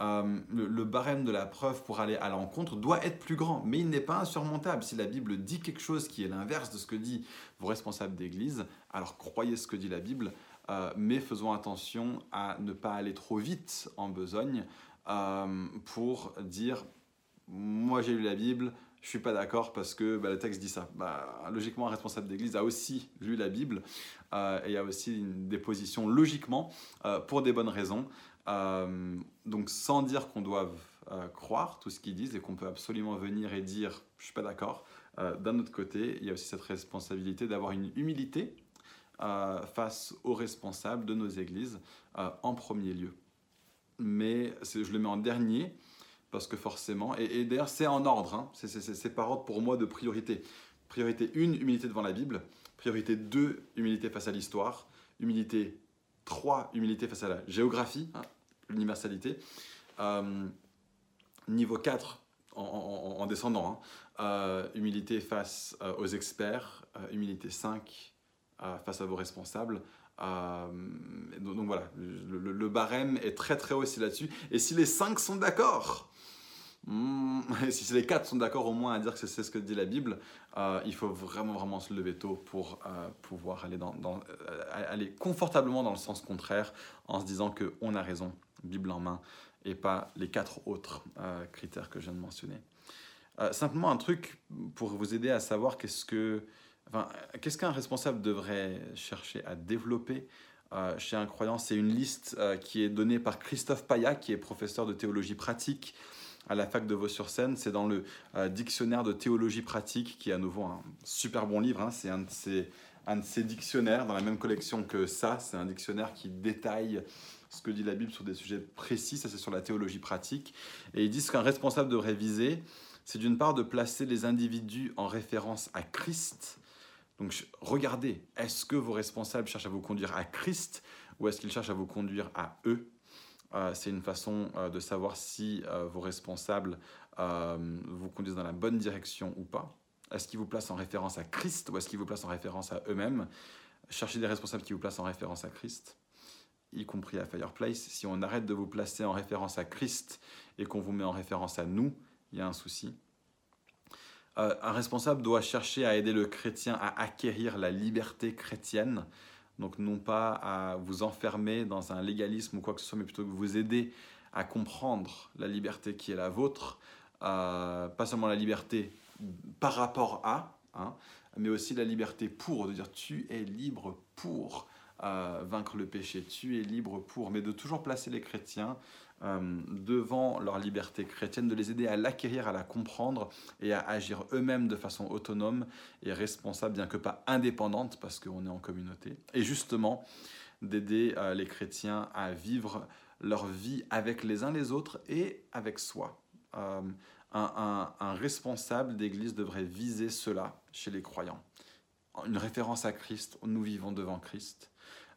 Euh, le, barème de la preuve pour aller à l'encontre doit être plus grand, mais il n'est pas insurmontable. Si la Bible dit quelque chose qui est l'inverse de ce que dit vos responsables d'église, alors croyez ce que dit la Bible, mais faisons attention à ne pas aller trop vite en besogne pour dire moi j'ai lu la Bible, je suis pas d'accord parce que bah, le texte dit ça. Bah, logiquement, un responsable d'église a aussi lu la Bible euh, et a aussi des positions logiquement euh, pour des bonnes raisons. Euh, donc sans dire qu'on doit croire tout ce qu'ils disent et qu'on peut absolument venir et dire je suis pas d'accord. D'un autre côté, il y a aussi cette responsabilité d'avoir une humilité face aux responsables de nos églises en premier lieu. Mais je le mets en dernier parce que forcément, et, d'ailleurs c'est en ordre, hein. c'est par ordre pour moi de priorité. Priorité 1, humilité devant la Bible. Priorité 2, humilité face à l'histoire. Humilité 3, humilité face à la géographie, hein, l'universalité. Euh, niveau 4, en, descendant, hein, euh, humilité face euh, aux experts. humilité 5, face à vos responsables. donc, voilà, le, le, barème est très très haut aussi là-dessus. Et si les 5 sont d'accord, Hmm, si les quatre sont d'accord au moins à dire que c'est ce que dit la Bible, euh, il faut vraiment vraiment se lever tôt pour euh, pouvoir euh, aller confortablement dans le sens contraire en se disant qu'on a raison, Bible en main, et pas les quatre autres critères que je viens de mentionner. simplement un truc pour vous aider à savoir qu'est-ce que qu'un responsable devrait chercher à développer chez un croyant. C'est une liste qui est donnée par Christophe Paya, qui est professeur de théologie pratique à la fac de Vaux-sur-Seine. C'est dans le euh, dictionnaire de théologie pratique, qui est à nouveau un super bon livre. Hein. C'est un, de ces dictionnaires dans la même collection que ça. C'est un dictionnaire qui détaille ce que dit la Bible sur des sujets précis. Ça, c'est sur la théologie pratique. Et ils disent qu'un responsable devrait viser, c'est d'une part de placer les individus en référence à Christ. Donc regardez, est-ce que vos responsables cherchent à vous conduire à Christ ou est-ce qu'ils cherchent à vous conduire à eux? C'est une façon euh, de savoir si euh, vos responsables vous conduisent dans la bonne direction ou pas. Est-ce qu'ils vous placent en référence à Christ ou est-ce qu'ils vous placent en référence à eux-mêmes? Cherchez des responsables qui vous placent en référence à Christ. y compris à Fireplace, si on arrête de vous placer en référence à Christ et qu'on vous met en référence à nous, il y a un souci. Euh, un responsable doit chercher à aider le chrétien à acquérir la liberté chrétienne, donc non pas à vous enfermer dans un légalisme ou quoi que ce soit, mais plutôt que vous aider à comprendre la liberté qui est la vôtre, euh, pas seulement la liberté par rapport à, hein, mais aussi la liberté pour, de dire tu es libre pour euh, vaincre le péché, tu es libre pour, mais de toujours placer les chrétiens euh, devant leur liberté chrétienne, de les aider à l'acquérir, à la comprendre et à agir eux-mêmes de façon autonome et responsable, bien que pas indépendante, parce qu'on est en communauté. Et justement, d'aider euh, les chrétiens à vivre leur vie avec les uns les autres et avec soi. Euh, un, un, responsable d'église devrait viser cela chez les croyants. Une référence à Christ, nous vivons devant Christ.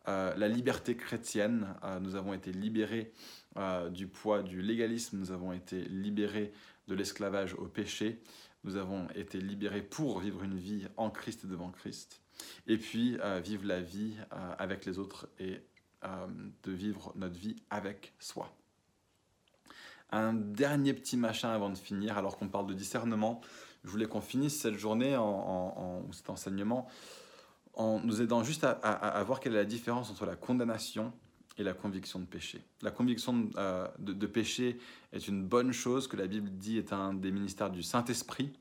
la liberté chrétienne, nous avons été libérés euh, du poids du légalisme, nous avons été libérés de l'esclavage au péché, nous avons été libérés pour vivre une vie en Christ et devant Christ, et puis euh, vivre la vie euh, avec les autres et de vivre notre vie avec soi. Un dernier petit machin avant de finir, alors qu'on parle de discernement, je voulais qu'on finisse cette journée, en, cet enseignement, en nous aidant juste à voir quelle est la différence entre la condamnation et la conviction de péché. La conviction euh, de, péché est une bonne chose que la Bible dit est un des ministères du Saint-Esprit.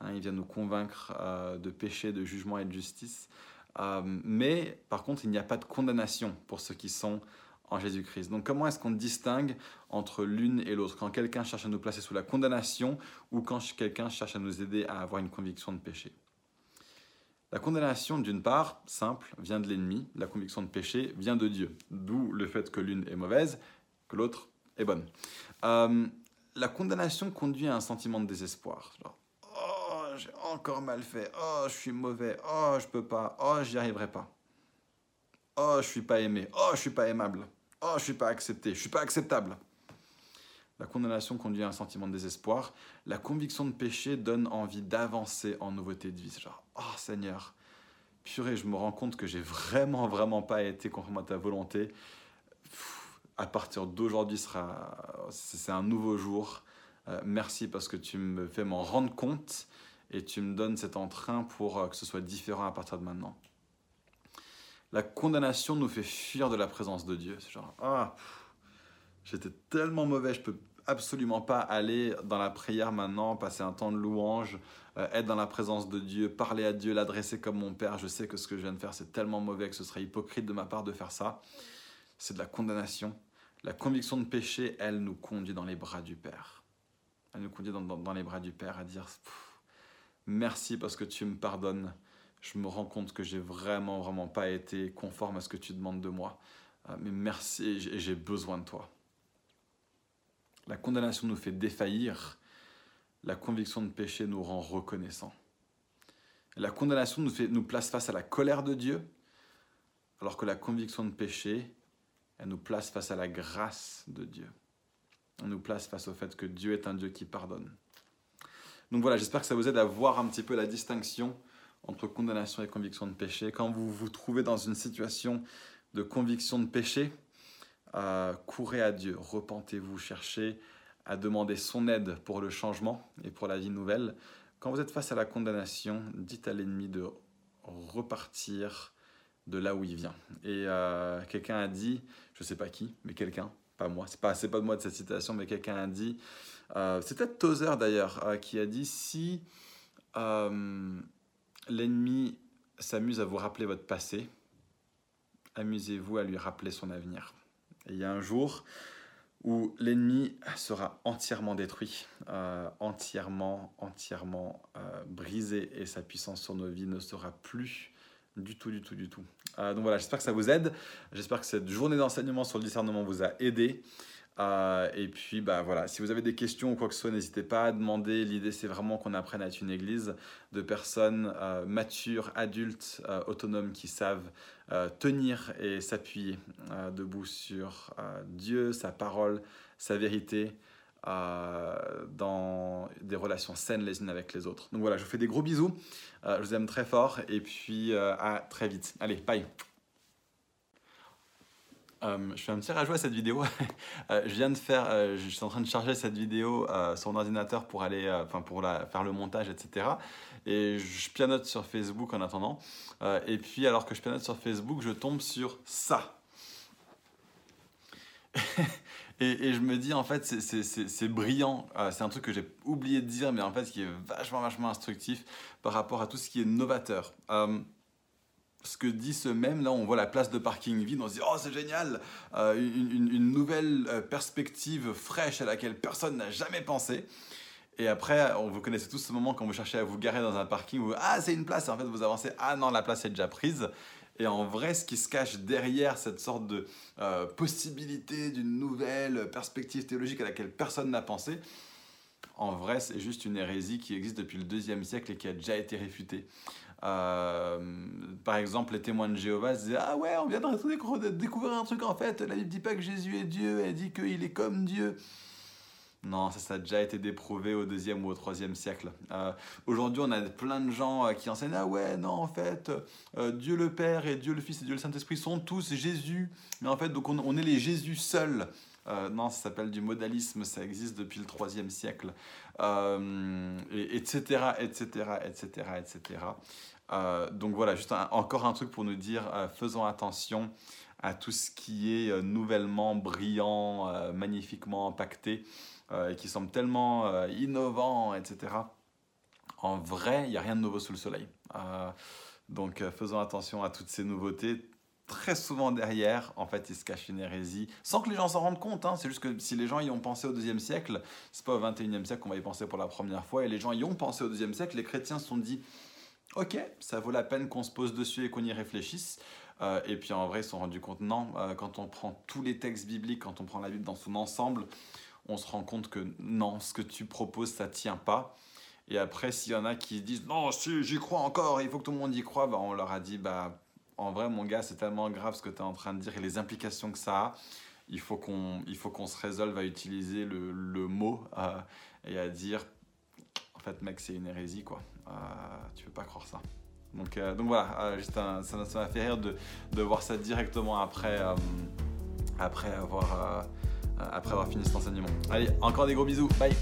Hein, il vient nous convaincre euh, de péché, de jugement et de justice. Euh, mais par contre, il n'y a pas de condamnation pour ceux qui sont en Jésus-Christ. Donc comment est-ce qu'on distingue entre l'une et l'autre? Quand quelqu'un cherche à nous placer sous la condamnation ou quand quelqu'un cherche à nous aider à avoir une conviction de péché? La condamnation, d'une part, simple, vient de l'ennemi, la conviction de péché vient de Dieu, d'où le fait que l'une est mauvaise, que l'autre est bonne. Euh, la condamnation conduit à un sentiment de désespoir. oh, j'ai encore mal fait, oh, je suis mauvais, oh, je peux pas, oh, j'y arriverai pas. Oh, je suis pas aimé, oh, je suis pas aimable, oh, je suis pas accepté, je suis pas acceptable. La condamnation conduit à un sentiment de désespoir. La conviction de péché donne envie d'avancer en nouveauté de vie. C'est genre, oh Seigneur, purée, je me rends compte que j'ai vraiment, vraiment pas été conforme à ta volonté. à partir d'aujourd'hui, c'est un nouveau jour. Euh, merci parce que tu me fais m'en rendre compte et tu me donnes cet entrain pour euh, que ce soit différent à partir de maintenant. La condamnation nous fait fuir de la présence de Dieu. C'est genre, ah, j'étais tellement mauvais, je peux absolument pas aller dans la prière maintenant, passer un temps de louange, euh, être dans la présence de Dieu, parler à Dieu, l'adresser comme mon Père. Je sais que ce que je viens de faire, c'est tellement mauvais que ce serait hypocrite de ma part de faire ça. C'est de la condamnation. La conviction de péché, elle nous conduit dans les bras du Père. Elle nous conduit dans, les bras du Père à dire merci parce que tu me pardonnes. Je me rends compte que j'ai vraiment, vraiment pas été conforme à ce que tu demandes de moi. Euh, mais merci et j'ai besoin de toi. La condamnation nous fait défaillir. La conviction de péché nous rend reconnaissants. La condamnation nous, fait, nous place face à la colère de Dieu, alors que la conviction de péché, elle nous place face à la grâce de Dieu. Elle nous place face au fait que Dieu est un Dieu qui pardonne. Donc voilà, j'espère que ça vous aide à voir un petit peu la distinction entre condamnation et conviction de péché. Quand vous vous trouvez dans une situation de conviction de péché, courez à Dieu, repentez-vous, cherchez à demander son aide pour le changement et pour la vie nouvelle. Quand vous êtes face à la condamnation, dites à l'ennemi de repartir de là où il vient. Et euh, quelqu'un a dit, je ne sais pas qui, mais quelqu'un, pas moi, c'est pas, pas de moi de cette citation, mais quelqu'un a dit, euh, Tozer d'ailleurs, euh, qui a dit si l'ennemi s'amuse à vous rappeler votre passé, amusez-vous à lui rappeler son avenir. Il y a un jour où l'ennemi sera entièrement détruit, euh, entièrement, entièrement euh, brisé et sa puissance sur nos vies ne sera plus du tout, du tout, du tout. Euh, donc voilà, j'espère que ça vous aide. J'espère que cette journée d'enseignement sur le discernement vous a aidé. Euh, et puis, bah voilà, si vous avez des questions ou quoi que ce soit, n'hésitez pas à demander. L'idée, c'est vraiment qu'on apprenne à être une église de personnes euh, matures, adultes, euh, autonomes qui savent tenir et s'appuyer debout sur Dieu, sa parole, sa vérité, dans des relations saines les unes avec les autres. Donc voilà, je vous fais des gros bisous. je vous aime très fort et puis à très vite. Allez, bye. Euh, je fais un petit rajout à cette vidéo. Euh, je viens de faire, euh, je suis en train de charger cette vidéo sur mon ordinateur pour aller, enfin pour la, faire le montage, etc. Et je pianote sur Facebook en attendant. et puis alors que je pianote sur Facebook, je tombe sur ça. et, je me dis en fait c'est brillant. c'est un truc que j'ai oublié de dire, mais en fait qui est vachement vachement instructif par rapport à tout ce qui est novateur ce que dit ce même, là on voit la place de parking vide, on se dit oh c'est génial, euh, une, nouvelle euh, perspective fraîche à laquelle personne n'a jamais pensé. Et après, on vous connaissez tous ce moment quand vous cherchez à vous garer dans un parking, vous ah c'est une place, et en fait vous avancez ah non la place est déjà prise. Et en vrai, ce qui se cache derrière cette sorte de euh, possibilité d'une nouvelle perspective théologique à laquelle personne n'a pensé, en vrai, c'est juste une hérésie qui existe depuis le deuxième siècle et qui a déjà été réfutée. Euh, par exemple, les témoins de Jéhovah se disaient Ah ouais, on vient de découvrir un truc en fait. La Bible dit pas que Jésus est Dieu, elle dit qu'il est comme Dieu. Non, ça, a déjà été déprouvé au deuxième ou au troisième siècle. Euh, aujourd'hui, on a plein de gens euh, qui enseignent Ah ouais, non, en fait, Dieu le Père et Dieu le Fils et Dieu le Saint-Esprit sont tous Jésus. Mais en fait, donc on, est les Jésus seuls. Non, ça s'appelle du modalisme, ça existe depuis le troisième siècle, et, etc., etc., etc., etc. Euh, donc voilà, juste encore un truc pour nous dire, euh, faisons attention à tout ce qui est euh, nouvellement brillant, magnifiquement impacté, et qui semble tellement innovant, etc. En vrai, il n'y a rien de nouveau sous le soleil. donc faisons attention à toutes ces nouveautés. Très souvent derrière, en fait, il se cache une hérésie, sans que les gens s'en rendent compte. Hein. C'est juste que si les gens y ont pensé au deuxième siècle, c'est pas au 21e siècle qu'on va y penser pour la première fois. Et les gens y ont pensé au deuxième siècle, les chrétiens se sont dit ok, ça vaut la peine qu'on se pose dessus et qu'on y réfléchisse. Euh, et puis en vrai, ils se sont rendus compte, non, euh, quand on prend tous les textes bibliques, quand on prend la Bible dans son ensemble, on se rend compte que non, ce que tu proposes, ça tient pas. Et après, s'il y en a qui disent, non, si, j'y crois encore, il faut que tout le monde y croit, bah, on leur a dit, bah, en vrai, mon gars, c'est tellement grave ce que tu es en train de dire et les implications que ça a. Il faut qu'on, se résolve à utiliser le, le mot euh, et à dire en fait, mec, c'est une hérésie, quoi. Euh, tu peux pas croire ça. Donc, euh, donc voilà, juste ça m'a fait rire de, de, voir ça directement après, après, avoir, après avoir fini cet enseignement. Allez, encore des gros bisous, bye